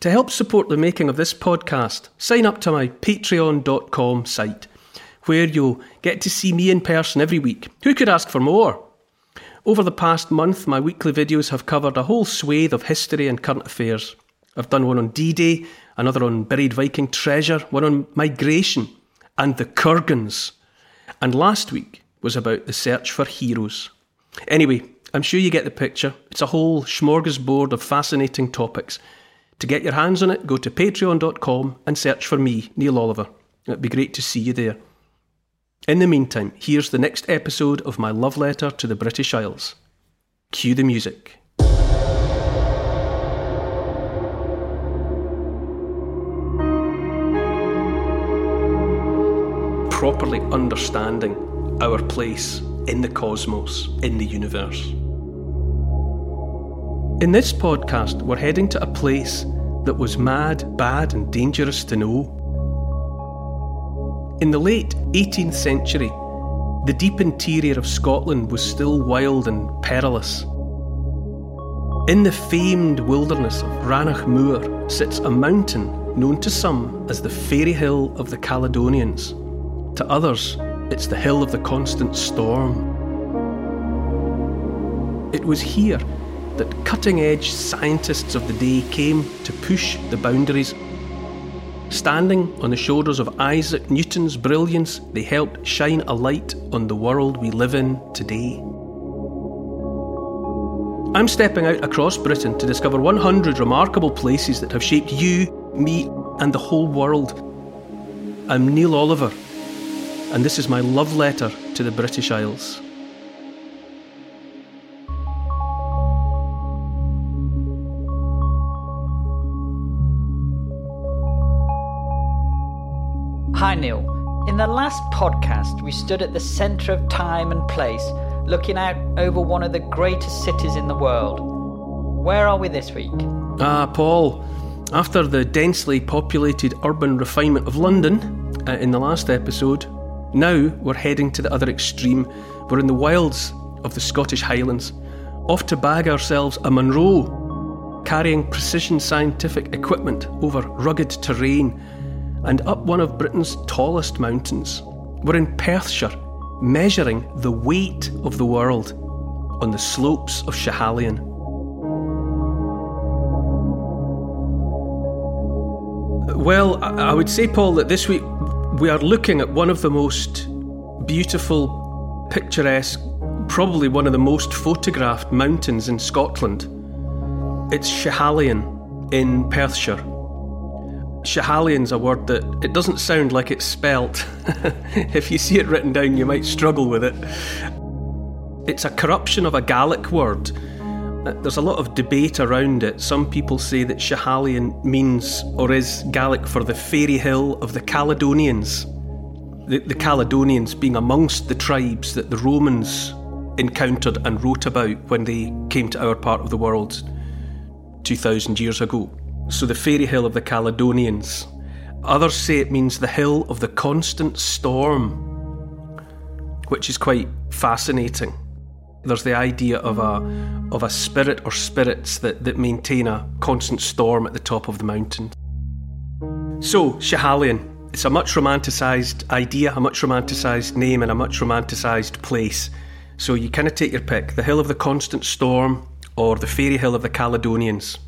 To help support the making of this podcast, sign up to my patreon.com site, where you'll get to see me in person every week. Who could ask for more? Over the past month, my weekly videos have covered a whole swathe of history and current affairs. I've done one on D Day, another on buried Viking treasure, one on migration, and the Kurgans. And last week was about the search for heroes. Anyway, I'm sure you get the picture. It's a whole smorgasbord of fascinating topics. To get your hands on it, go to patreon.com and search for me, Neil Oliver. It'd be great to see you there. In the meantime, here's the next episode of my love letter to the British Isles. Cue the music. properly understanding our place in the cosmos, in the universe. In this podcast, we're heading to a place that was mad, bad, and dangerous to know. In the late 18th century, the deep interior of Scotland was still wild and perilous. In the famed wilderness of Rannoch Moor sits a mountain known to some as the Fairy Hill of the Caledonians. To others, it's the hill of the constant storm. It was here that cutting edge scientists of the day came to push the boundaries. Standing on the shoulders of Isaac Newton's brilliance, they helped shine a light on the world we live in today. I'm stepping out across Britain to discover 100 remarkable places that have shaped you, me, and the whole world. I'm Neil Oliver and this is my love letter to the British Isles. In the last podcast, we stood at the centre of time and place, looking out over one of the greatest cities in the world. Where are we this week? Ah, Paul. After the densely populated urban refinement of London uh, in the last episode, now we're heading to the other extreme. We're in the wilds of the Scottish Highlands, off to bag ourselves a Munro, carrying precision scientific equipment over rugged terrain, and up one of Britain's tallest mountains. We're in Perthshire, measuring the weight of the world on the slopes of Schiehallion. Well, I would say, Paul, that this week we are looking at one of the most beautiful, picturesque, probably one of the most photographed mountains in Scotland. It's Schiehallion in Perthshire. Schiehallion's a word that it doesn't sound like it's spelt. if you see it written down, you might struggle with it. It's a corruption of a Gaelic word there's a lot of debate around it. Some people say that Schiehallion means or is Gaelic for the fairy hill of the Caledonians. The, the Caledonians being amongst the tribes that the Romans encountered and wrote about when they came to our part of the world 2,000 years ago. So the fairy hill of the Caledonians. Others say it means the hill of the constant storm, which is quite fascinating. There's the idea of a of a spirit or spirits that, that maintain a constant storm at the top of the mountain. So, Schiehallion. It's a much romanticised idea, a much romanticised name, and a much romanticised place. So you kind of take your pick the Hill of the Constant Storm or the Fairy Hill of the Caledonians.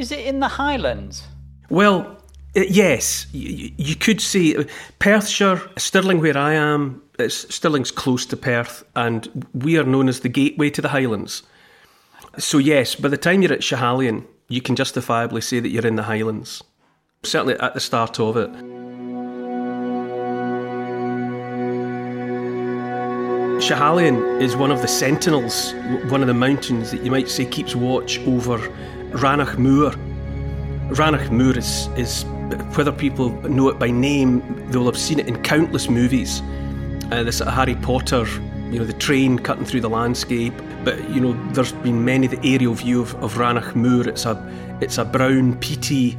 Is it in the Highlands? Well, uh, yes, you, could say uh, Perthshire, Stirling, where I am, Stirling's close to Perth, and we are known as the gateway to the Highlands. So, yes, by the time you're at Schiehallion, you can justifiably say that you're in the Highlands. Certainly at the start of it. Schiehallion is one of the sentinels, one of the mountains that you might say keeps watch over Rannoch Moor. Rannoch Moor is, is, whether people know it by name, they will have seen it in countless movies. Uh, this Harry Potter, you know, the train cutting through the landscape. But you know, there's been many the aerial view of, of Rannoch Moor. It's a it's a brown, peaty,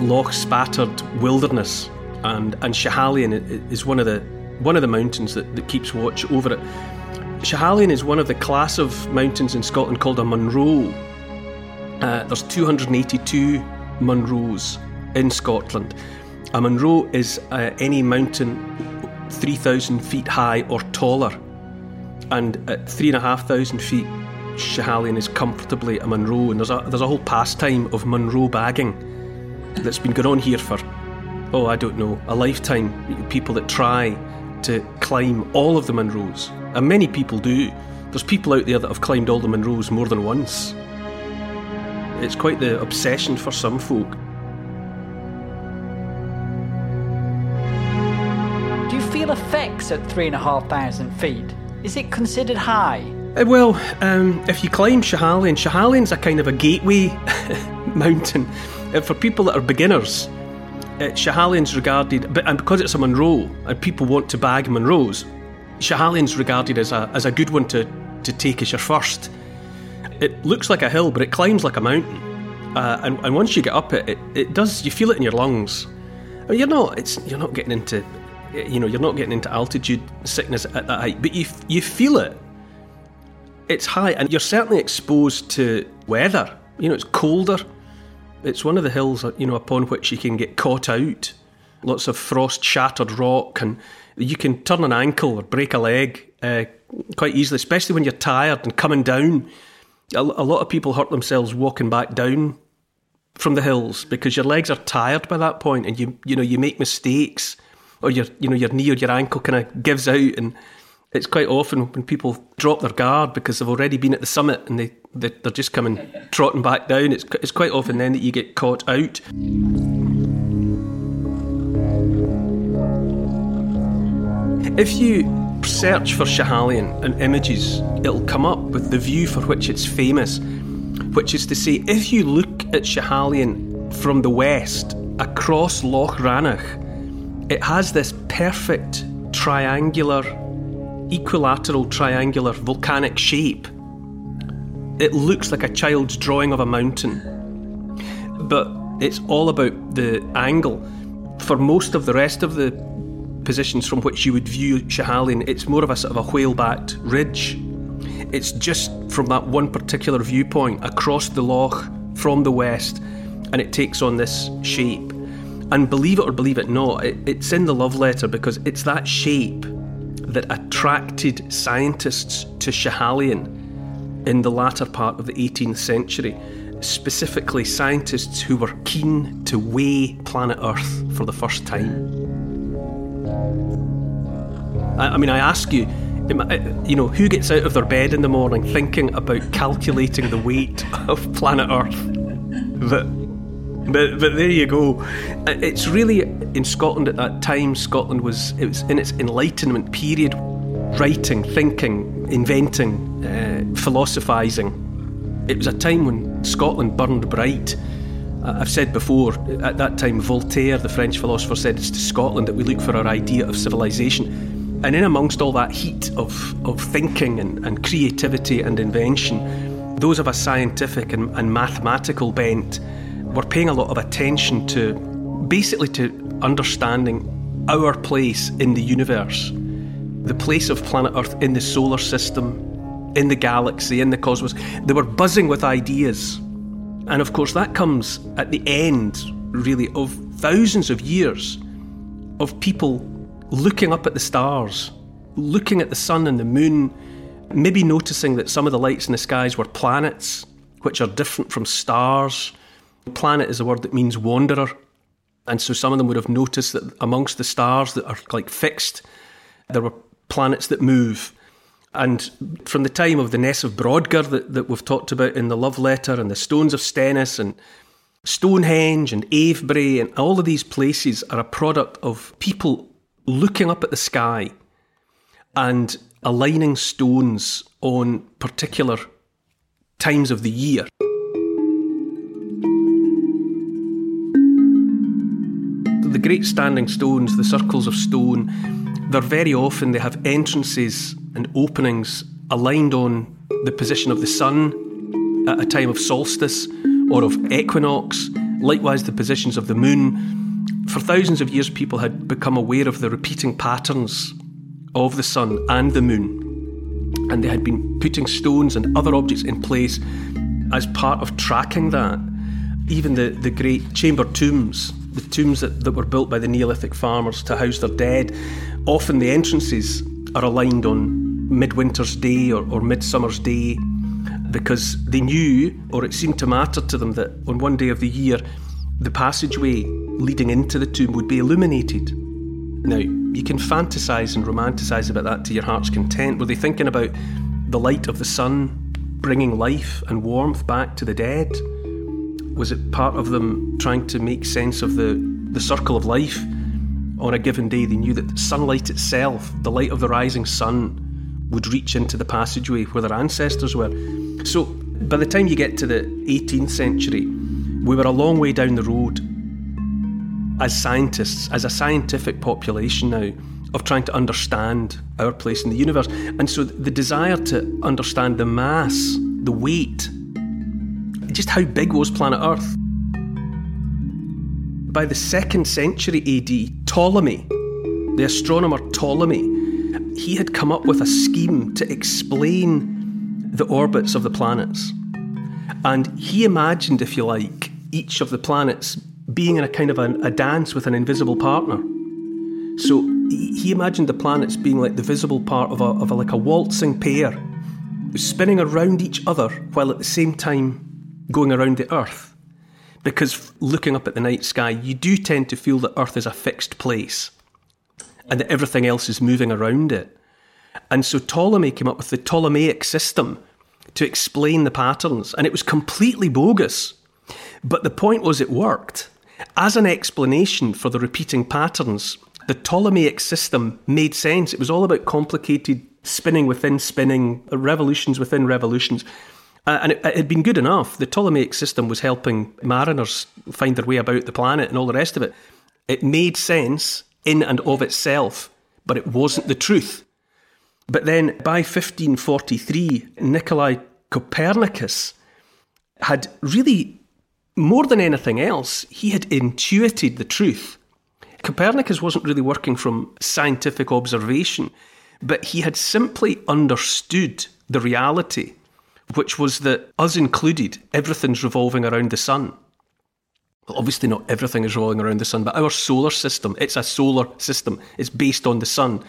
loch spattered wilderness, and and Schiehallion is one of the one of the mountains that, that keeps watch over it. Schiehallion is one of the class of mountains in Scotland called a Munro. Uh, there's 282 Munros in Scotland. A Munro is uh, any mountain 3,000 feet high or taller, and at 3,500 feet, Schiehallion is comfortably a Munro. And there's a, there's a whole pastime of Munro bagging that's been going on here for, oh, I don't know, a lifetime. People that try to climb all of the Munros, and many people do. There's people out there that have climbed all the Munros more than once. It's quite the obsession for some folk. Do you feel effects at three and a half thousand feet? Is it considered high? Uh, well, um, if you climb Schiehallion, Schiehallion's a kind of a gateway mountain. Uh, for people that are beginners, uh, Schiehallions regarded, but, and because it's a Munro and people want to bag Munros, Schiehallions regarded as a, as a good one to, to take as your first. It looks like a hill, but it climbs like a mountain. Uh, and, and once you get up it, it, it does, you feel it in your lungs. I mean, you're not, it's, you're not getting into, you know, you're not getting into altitude sickness at that height, but you, you feel it. It's high, and you're certainly exposed to weather. You know, it's colder it's one of the hills, you know, upon which you can get caught out. Lots of frost shattered rock, and you can turn an ankle or break a leg uh, quite easily, especially when you're tired and coming down. A, a lot of people hurt themselves walking back down from the hills because your legs are tired by that point, and you you know you make mistakes, or your you know your knee or your ankle kind of gives out, and it's quite often when people drop their guard because they've already been at the summit and they, they are just coming trotting back down. It's it's quite often then that you get caught out. If you search for Schiehallion and images, it'll come up with the view for which it's famous, which is to say, if you look at Schiehallion from the west across Loch Rannoch, it has this perfect triangular equilateral triangular volcanic shape. It looks like a child's drawing of a mountain, but it's all about the angle. For most of the rest of the positions from which you would view Schiehallion, it's more of a sort of a whale-backed ridge. It's just from that one particular viewpoint across the loch from the west, and it takes on this shape. And believe it or believe it not, it, it's in the love letter because it's that shape that attracted scientists to Schiehallion in the latter part of the 18th century, specifically scientists who were keen to weigh planet Earth for the first time. I, I mean, I ask you, you know, who gets out of their bed in the morning thinking about calculating the weight of planet Earth? But but but there you go. It's really in Scotland at that time. Scotland was it was in its Enlightenment period, writing, thinking, inventing, uh, philosophising. It was a time when Scotland burned bright. I've said before, at that time, Voltaire, the French philosopher, said it's to Scotland that we look for our idea of civilization. And in amongst all that heat of, of thinking and, and creativity and invention, those of a scientific and, and mathematical bent we're paying a lot of attention to basically to understanding our place in the universe, the place of planet Earth in the solar system, in the galaxy, in the cosmos. They were buzzing with ideas. And of course, that comes at the end, really, of thousands of years of people looking up at the stars, looking at the sun and the moon, maybe noticing that some of the lights in the skies were planets, which are different from stars. Planet is a word that means wanderer. And so some of them would have noticed that amongst the stars that are like fixed, there were planets that move. And from the time of the Ness of Brodgar that, that we've talked about in the love letter, and the Stones of Stenness, and Stonehenge, and Avebury, and all of these places are a product of people looking up at the sky and aligning stones on particular times of the year. The great standing stones, the circles of stone, they're very often they have entrances and openings aligned on the position of the sun at a time of solstice or of equinox, likewise the positions of the moon. For thousands of years, people had become aware of the repeating patterns of the sun and the moon, and they had been putting stones and other objects in place as part of tracking that. Even the, the great chamber tombs, the tombs that, that were built by the Neolithic farmers to house their dead, often the entrances are aligned on midwinter's day or, or midsummer's day because they knew, or it seemed to matter to them, that on one day of the year, the passageway leading into the tomb would be illuminated. Now, you can fantasize and romanticize about that to your heart's content. Were they thinking about the light of the sun bringing life and warmth back to the dead? Was it part of them trying to make sense of the, the circle of life? On a given day, they knew that sunlight itself, the light of the rising sun, would reach into the passageway where their ancestors were. So, by the time you get to the 18th century, we were a long way down the road as scientists, as a scientific population now, of trying to understand our place in the universe. And so the desire to understand the mass, the weight, just how big was planet Earth. By the second century AD, Ptolemy, the astronomer Ptolemy, he had come up with a scheme to explain the orbits of the planets. And he imagined, if you like, each of the planets being in a kind of a, a dance with an invisible partner. So he imagined the planets being like the visible part of a, of a, like a waltzing pair, spinning around each other while at the same time going around the Earth. Because looking up at the night sky, you do tend to feel that Earth is a fixed place and that everything else is moving around it. And so Ptolemy came up with the Ptolemaic system to explain the patterns, and it was completely bogus. But the point was, it worked. As an explanation for the repeating patterns, the Ptolemaic system made sense. It was all about complicated spinning within spinning, revolutions within revolutions. Uh, and it, it, had been good enough. The Ptolemaic system was helping mariners find their way about the planet and all the rest of it. It made sense in and of itself, but it wasn't the truth. But then by 1543, Nikolai Copernicus had really more than anything else, he had intuited the truth. Copernicus wasn't really working from scientific observation, but he had simply understood the reality, which was that, us included, everything's revolving around the sun. Well, obviously, not everything is revolving around the sun, but our solar system, it's a solar system, it's based on the sun.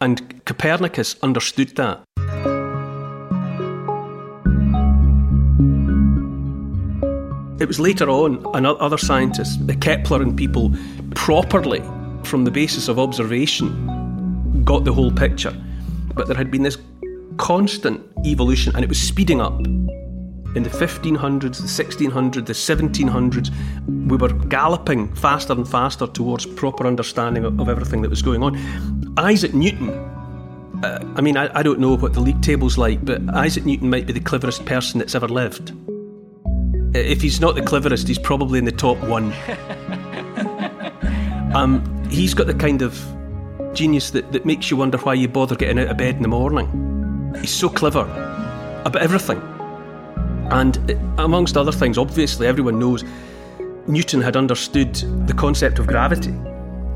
And Copernicus understood that. It was later on, and other scientists, the Kepler and people, properly, from the basis of observation, got the whole picture. But there had been this constant evolution, and it was speeding up. In the 1500s, the 1600s, the 1700s, we were galloping faster and faster towards proper understanding of, everything that was going on. Isaac Newton, uh, I mean, I, I don't know what the league table's like, but Isaac Newton might be the cleverest person that's ever lived. If he's not the cleverest, he's probably in the top one. um, he's got the kind of genius that, that makes you wonder why you bother getting out of bed in the morning. He's so clever about everything. And amongst other things, obviously, everyone knows Newton had understood the concept of gravity.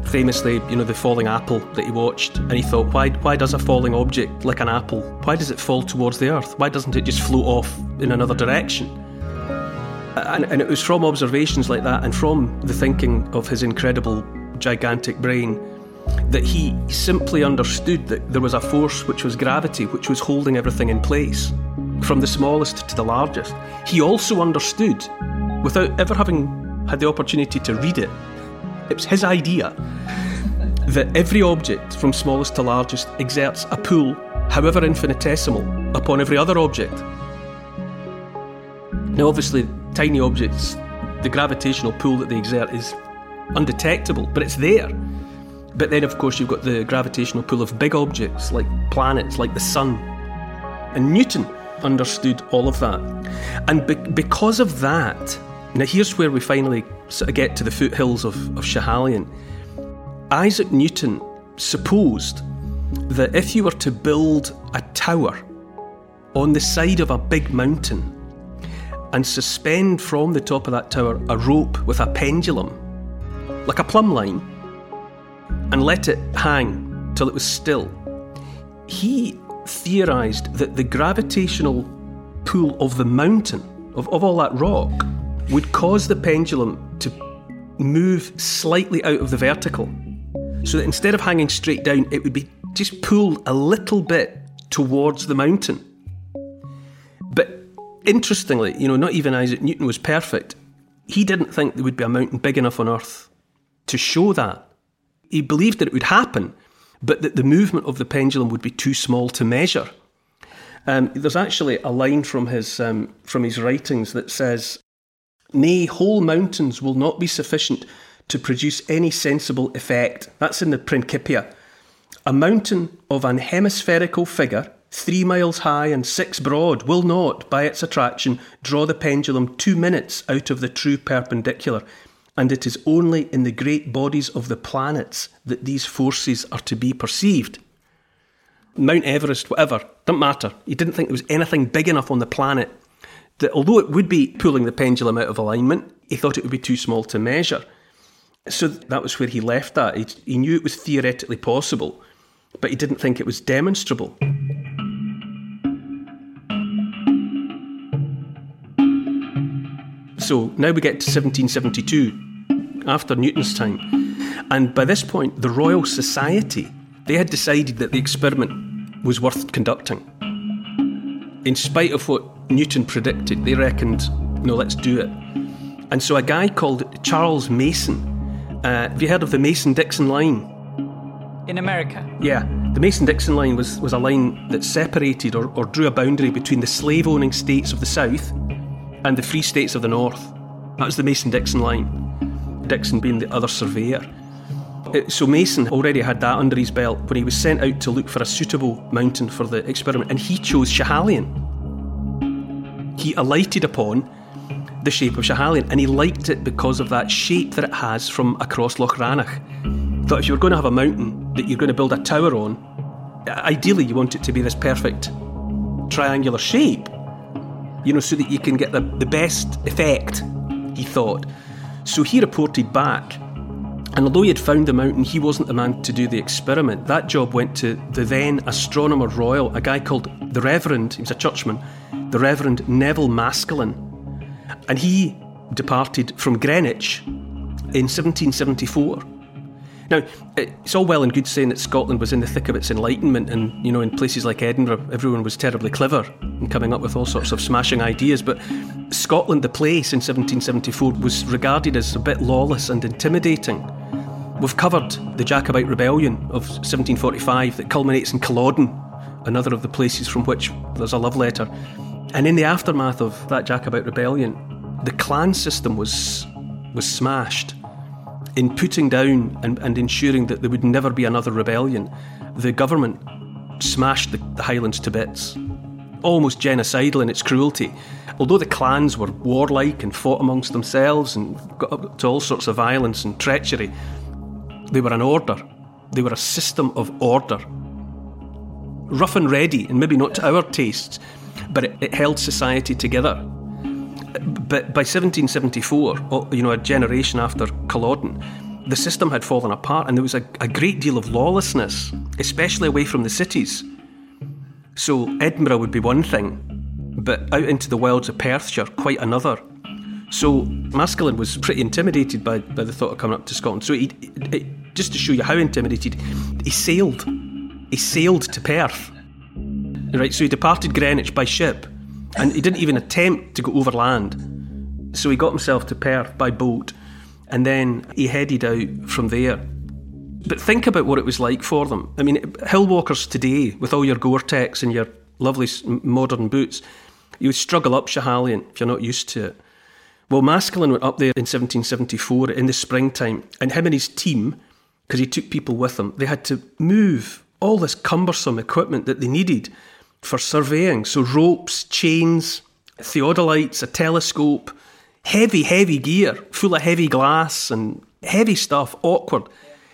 famously, you know, the falling apple that he watched, and he thought, why, why does a falling object like an apple, why does it fall towards the earth? Why doesn't it just float off in another direction? And, and it was from observations like that and from the thinking of his incredible, gigantic brain that he simply understood that there was a force which was gravity, which was holding everything in place, from the smallest to the largest. He also understood, without ever having had the opportunity to read it, it was his idea that every object, from smallest to largest, exerts a pull, however infinitesimal, upon every other object. Now, obviously, tiny objects, the gravitational pull that they exert is undetectable, but it's there. But then, of course, you've got the gravitational pull of big objects like planets, like the sun. And Newton understood all of that. And be- because of that, now here's where we finally sort of uh, get to the foothills of, of Schiehallion. Isaac Newton supposed that if you were to build a tower on the side of a big mountain and suspend from the top of that tower a rope with a pendulum, like a plumb line, and let it hang till it was still, he theorised that the gravitational pull of the mountain, of, of all that rock, would cause the pendulum to move slightly out of the vertical. So that instead of hanging straight down, it would be just pulled a little bit towards the mountain. But interestingly, you know, not even Isaac Newton was perfect. He didn't think there would be a mountain big enough on Earth to show that. He believed that it would happen, but that the movement of the pendulum would be too small to measure. Um, there's actually a line from his um, from his writings that says, "Nay, whole mountains will not be sufficient to produce any sensible effect." That's in the Principia. A mountain of an hemispherical figure, three miles high and six broad, will not, by its attraction, draw the pendulum two minutes out of the true perpendicular and it is only in the great bodies of the planets that these forces are to be perceived. Mount Everest, whatever, doesn't matter. He didn't think there was anything big enough on the planet that, although it would be pulling the pendulum out of alignment, he thought it would be too small to measure. So that was where he left that. He, he knew it was theoretically possible, but he didn't think it was demonstrable. So now we get to 1772, after Newton's time. And by this point, the Royal Society, they had decided that the experiment was worth conducting. In spite of what Newton predicted, they reckoned, no, let's do it. And so a guy called Charles Mason, uh, have you heard of the Mason Dixon line? In America? Yeah. The Mason Dixon line was, was a line that separated or, or drew a boundary between the slave owning states of the South and the Free States of the North. That was the Mason Dixon line, Dixon being the other surveyor. Uh, so Mason already had that under his belt when he was sent out to look for a suitable mountain for the experiment, and he chose Schiehallion. He alighted upon the shape of Schiehallion, and he liked it because of that shape that it has from across Loch Rannoch. Thought if you were going to have a mountain that you're going to build a tower on, ideally you want it to be this perfect triangular shape you know, so that you can get the, the best effect, he thought. So he reported back. And although he had found the mountain, he wasn't the man to do the experiment. That job went to the then Astronomer Royal, a guy called the Reverend, he was a churchman, the Reverend Neville Maskelyne. And he departed from Greenwich in 1774 now, it's all well and good saying that Scotland was in the thick of its enlightenment, and you know, in places like Edinburgh, everyone was terribly clever and coming up with all sorts of smashing ideas. But Scotland, the place in 1774, was regarded as a bit lawless and intimidating. We've covered the Jacobite rebellion of 1745 that culminates in Culloden, another of the places from which there's a love letter. And in the aftermath of that Jacobite rebellion, the clan system was was smashed in putting down and, and ensuring that there would never be another rebellion, the government smashed the, the Highlands to bits. Almost genocidal in its cruelty. Although the clans were warlike and fought amongst themselves and got up to all sorts of violence and treachery, they were an order. They were a system of order. Rough and ready, and maybe not to our tastes, but it, it held society together but by 1774, you know, a generation after Culloden, the system had fallen apart and there was a, a great deal of lawlessness, especially away from the cities. So Edinburgh would be one thing, but out into the wilds of Perthshire, quite another. So Maskelyne was pretty intimidated by, by the thought of coming up to Scotland. So he, he, just to show you how intimidated, he sailed. He sailed to Perth. Right, so he departed Greenwich by ship, and he didn't even attempt to go overland. So he got himself to Perth by boat, and then he headed out from there. But think about what it was like for them. I mean, hill walkers today, with all your Gore-Tex and your lovely modern boots, you would struggle up Schiehallion if you're not used to it. Well, Maskelyne went up there in 1774 in the springtime, and him and his team, because he took people with him, they had to move all this cumbersome equipment that they needed for surveying. So, ropes, chains, theodolites, a telescope, heavy, heavy gear, full of heavy glass and heavy stuff, awkward.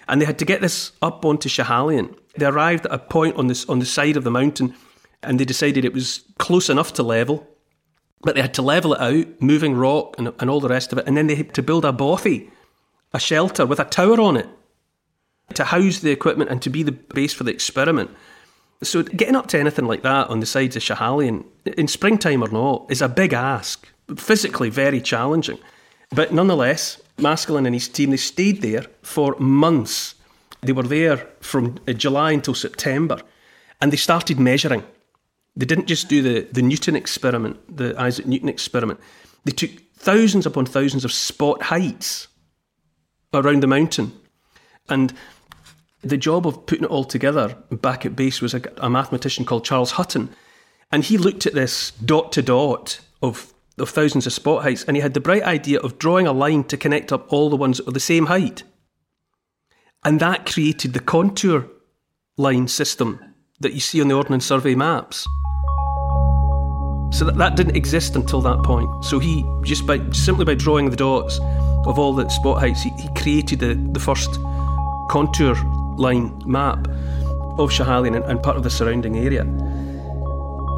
And they had to get this up onto Schiehallion. They arrived at a point on this on the side of the mountain and they decided it was close enough to level but they had to level it out, moving rock and, and all the rest of it. And then they had to build a bothy, a shelter with a tower on it to house the equipment and to be the base for the experiment. So getting up to anything like that on the sides of Schiehallion, in springtime or not, is a big ask. Physically very challenging. But nonetheless, Maskelyne and his team, they stayed there for months. They were there from uh, July until September. And they started measuring. They didn't just do the, the Newton experiment, the Isaac Newton experiment. They took thousands upon thousands of spot heights around the mountain. And the job of putting it all together back at base was a, a mathematician called Charles Hutton. And he looked at this dot to dot of, of thousands of spot heights and he had the bright idea of drawing a line to connect up all the ones of the same height. And that created the contour line system that you see on the Ordnance Survey maps. So that, that didn't exist until that point. So he just by simply by drawing the dots of all the spot heights, he, he created the, the first contour line map of Schiehallion and, and part of the surrounding area.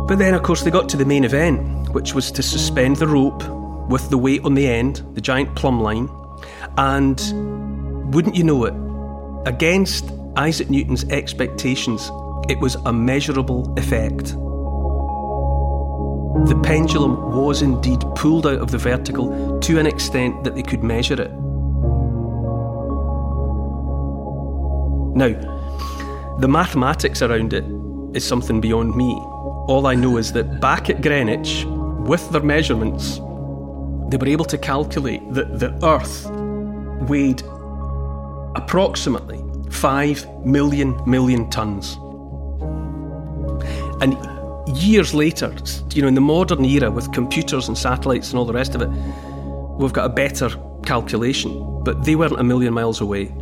But then, of course, they got to the main event, which was to suspend the rope with the weight on the end, the giant plumb line, and wouldn't you know it, against Isaac Newton's expectations, it was a measurable effect. The pendulum was indeed pulled out of the vertical to an extent that they could measure it. Now, the mathematics around it is something beyond me. All I know is that back at Greenwich, with their measurements, they were able to calculate that the Earth weighed approximately 5 million million tons. And years later, you know, in the modern era with computers and satellites and all the rest of it, we've got a better calculation, but they weren't a million miles away.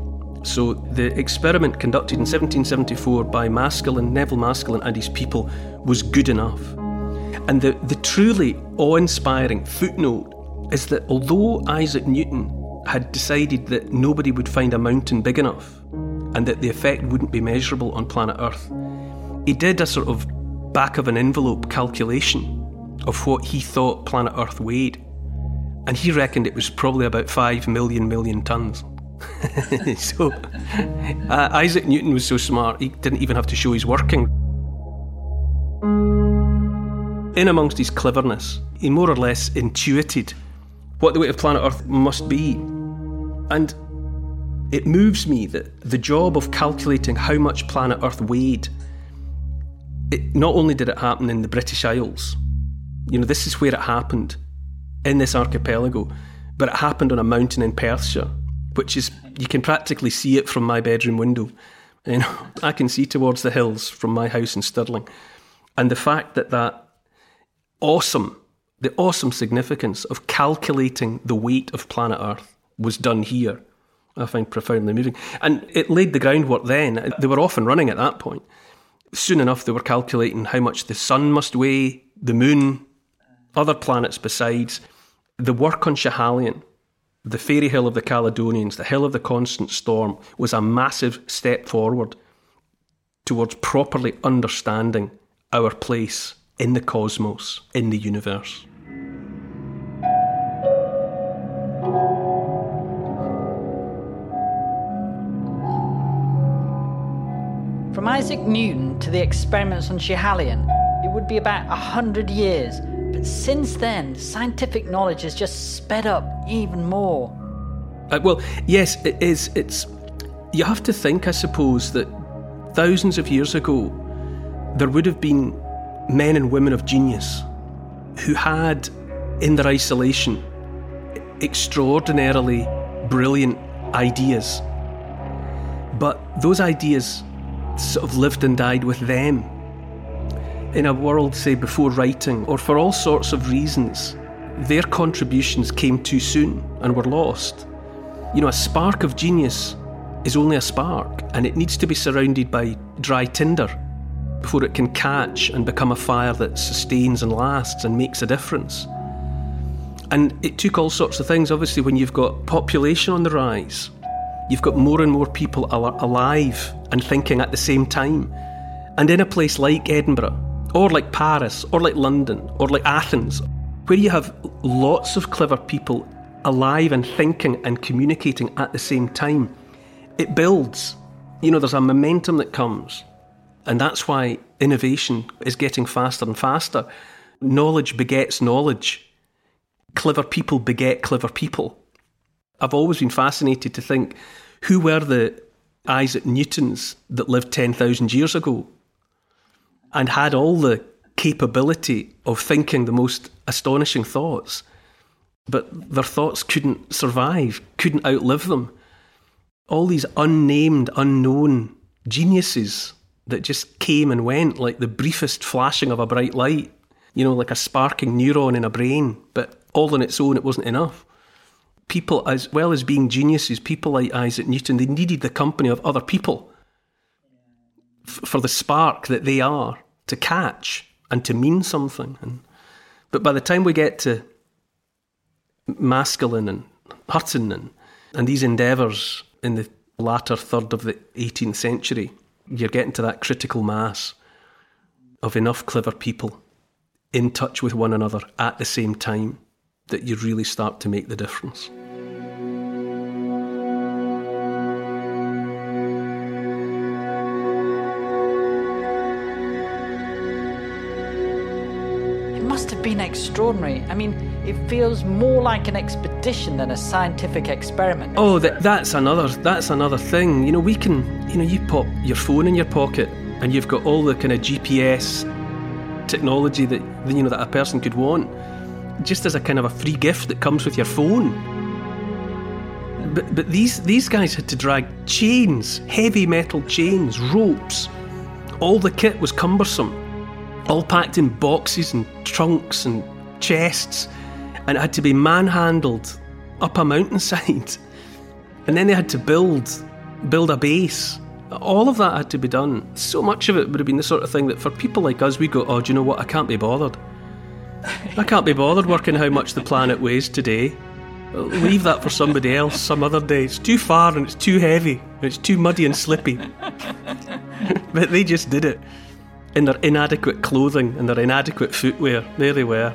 So the experiment conducted in 1774 by Maskelyne, Neville Maskelyne and his people was good enough. And the, the truly awe-inspiring footnote is that although Isaac Newton had decided that nobody would find a mountain big enough and that the effect wouldn't be measurable on planet Earth, he did a sort of back of an envelope calculation of what he thought planet Earth weighed. And he reckoned it was probably about 5 million million tons. so uh, Isaac Newton was so smart, he didn't even have to show his working. In amongst his cleverness, he more or less intuited what the weight of planet Earth must be. And it moves me that the job of calculating how much planet Earth weighed it, not only did it happen in the British Isles, you know, this is where it happened in this archipelago, but it happened on a mountain in Perthshire, which is, you can practically see it from my bedroom window. You know, I can see towards the hills from my house in Stirling. And the fact that that awesome, the awesome significance of calculating the weight of planet Earth was done here, I find profoundly moving. And it laid the groundwork then. They were off and running at that point soon enough they were calculating how much the sun must weigh, the moon, other planets besides. The work on Schiehallion, the fairy hill of the Caledonians, the hill of the constant storm, was a massive step forward towards properly understanding our place in the cosmos, in the universe. From Isaac Newton to the experiments on Schiehallion, it would be about a hundred years since then, scientific knowledge has just sped up even more. Uh, well, yes, it is. It's you have to think, I suppose, that thousands of years ago, there would have been men and women of genius who had, in their isolation, extraordinarily brilliant ideas. But those ideas sort of lived and died with them. In a world, say, before writing, or for all sorts of reasons, their contributions came too soon and were lost. You know, a spark of genius is only a spark, and it needs to be surrounded by dry tinder before it can catch and become a fire that sustains and lasts and makes a difference. And it took all sorts of things. Obviously, when you've got population on the rise, you've got more and more people al- alive and thinking at the same time. And in a place like Edinburgh, or like Paris, or like London, or like Athens, where you have lots of clever people alive and thinking and communicating at the same time, it builds. You know, there's a momentum that comes. And that's why innovation is getting faster and faster. Knowledge begets knowledge. Clever people beget clever people. I've always been fascinated to think who were the Isaac Newtons that lived 10,000 years ago and had all the capability of thinking the most astonishing thoughts, but their thoughts couldn't survive, couldn't outlive them. All these unnamed, unknown geniuses that just came and went like the briefest flashing of a bright light, you know, like a sparking neuron in a brain, but all on its own, it wasn't enough. People, as well as being geniuses, people like Isaac Newton, they needed the company of other people for the spark that they are to catch and to mean something. And, but by the time we get to Maskelyne and Hutton and, and these endeavours in the latter third of the 18th century, you're getting to that critical mass of enough clever people in touch with one another at the same time that you really start to make the difference. Been extraordinary. I mean, it feels more like an expedition than a scientific experiment. Oh, that, that's another that's another thing. You know, we can you know you pop your phone in your pocket and you've got all the kind of GPS technology that you know that a person could want, just as a kind of a free gift that comes with your phone. But but these these guys had to drag chains, heavy metal chains, ropes. All the kit was cumbersome, all packed in boxes and trunks and chests, and it had to be manhandled up a mountainside. And then they had to build build a base. All of that had to be done. So much of it would have been the sort of thing that for people like us, we go, oh, do you know what? I can't be bothered. I can't be bothered working how much the planet weighs today. Leave that for somebody else some other day. It's too far and it's too heavy. and It's too muddy and slippy. but they just did it. In their inadequate clothing and their inadequate footwear. There they were.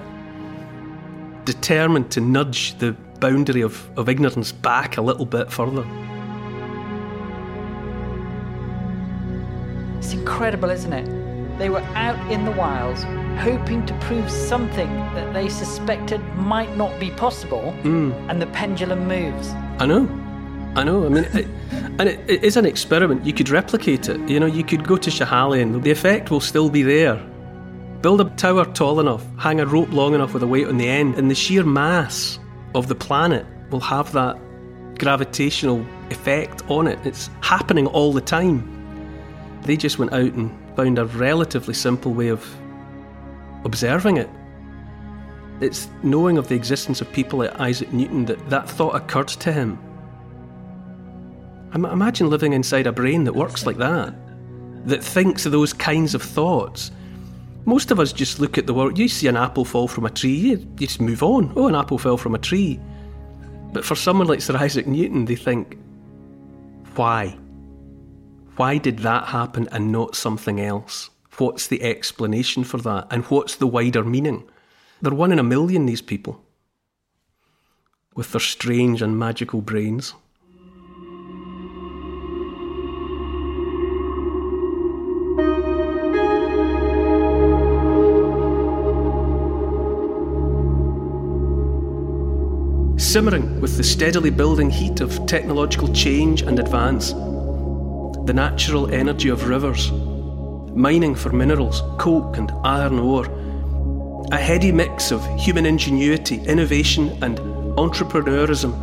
Determined to nudge the boundary of, of ignorance back a little bit further. It's incredible, isn't it? They were out in the wilds, hoping to prove something that they suspected might not be possible, hmm. and the pendulum moves. I know. I know. I mean, it, and it, it is an experiment. You could replicate it. You know, you could go to Schiehallion The effect will still be there. Build a tower tall enough, hang a rope long enough with a weight on the end, and the sheer mass of the planet will have that gravitational effect on it. It's happening all the time. They just went out and found a relatively simple way of observing it. It's knowing of the existence of people like Isaac Newton that that thought occurred to him. Im- Imagine living inside a brain that works like that, that thinks of those kinds of thoughts. Most of us just look at the world. You see an apple fall from a tree, you, you just move on. Oh, an apple fell from a tree. But for someone like Sir Isaac Newton, they think, why? Why did that happen and not something else? What's the explanation for that? And what's the wider meaning? They're one in a million, these people, with their strange and magical brains. Simmering with the steadily building heat of technological change and advance, the natural energy of rivers, mining for minerals, coke, and iron ore, a heady mix of human ingenuity, innovation, and entrepreneurism,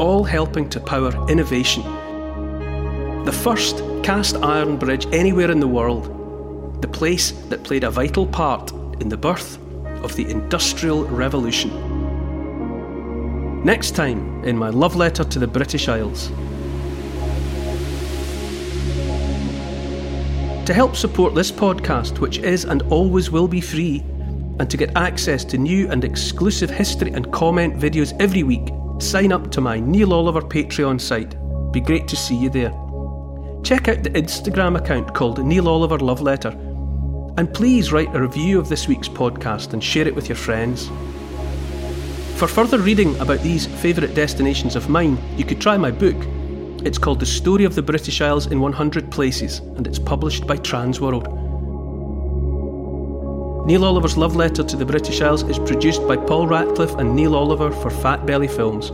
all helping to power innovation. The first cast iron bridge anywhere in the world, the place that played a vital part in the birth of the Industrial Revolution. Next time in my love letter to the British Isles. To help support this podcast, which is and always will be free, and to get access to new and exclusive history and comment videos every week, sign up to my Neil Oliver Patreon site. Be great to see you there. Check out the Instagram account called Neil Oliver Love Letter, and please write a review of this week's podcast and share it with your friends. For further reading about these favourite destinations of mine, you could try my book, it's called The Story of the British Isles in 100 Places, and it's published by Transworld. Neil Oliver's love letter to the British Isles is produced by Paul Ratcliffe and Neil Oliver for Fat Belly Films.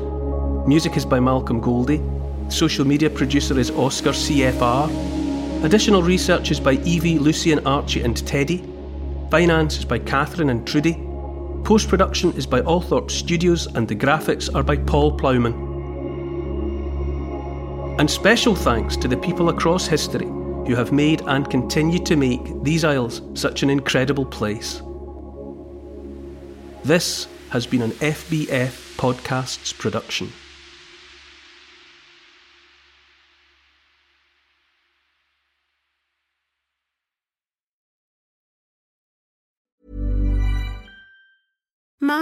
Music is by Malcolm Goldie. Social media producer is Oscar CFR. Additional research is by Evie, Lucy and Archie, and Teddy. Finance is by Catherine and Trudy. Post production is by Althorpe Studios, and the graphics are by Paul Plowman. And special thanks to the people across history who have made and continue to make these Isles such an incredible place. This has been an FBF Podcasts production.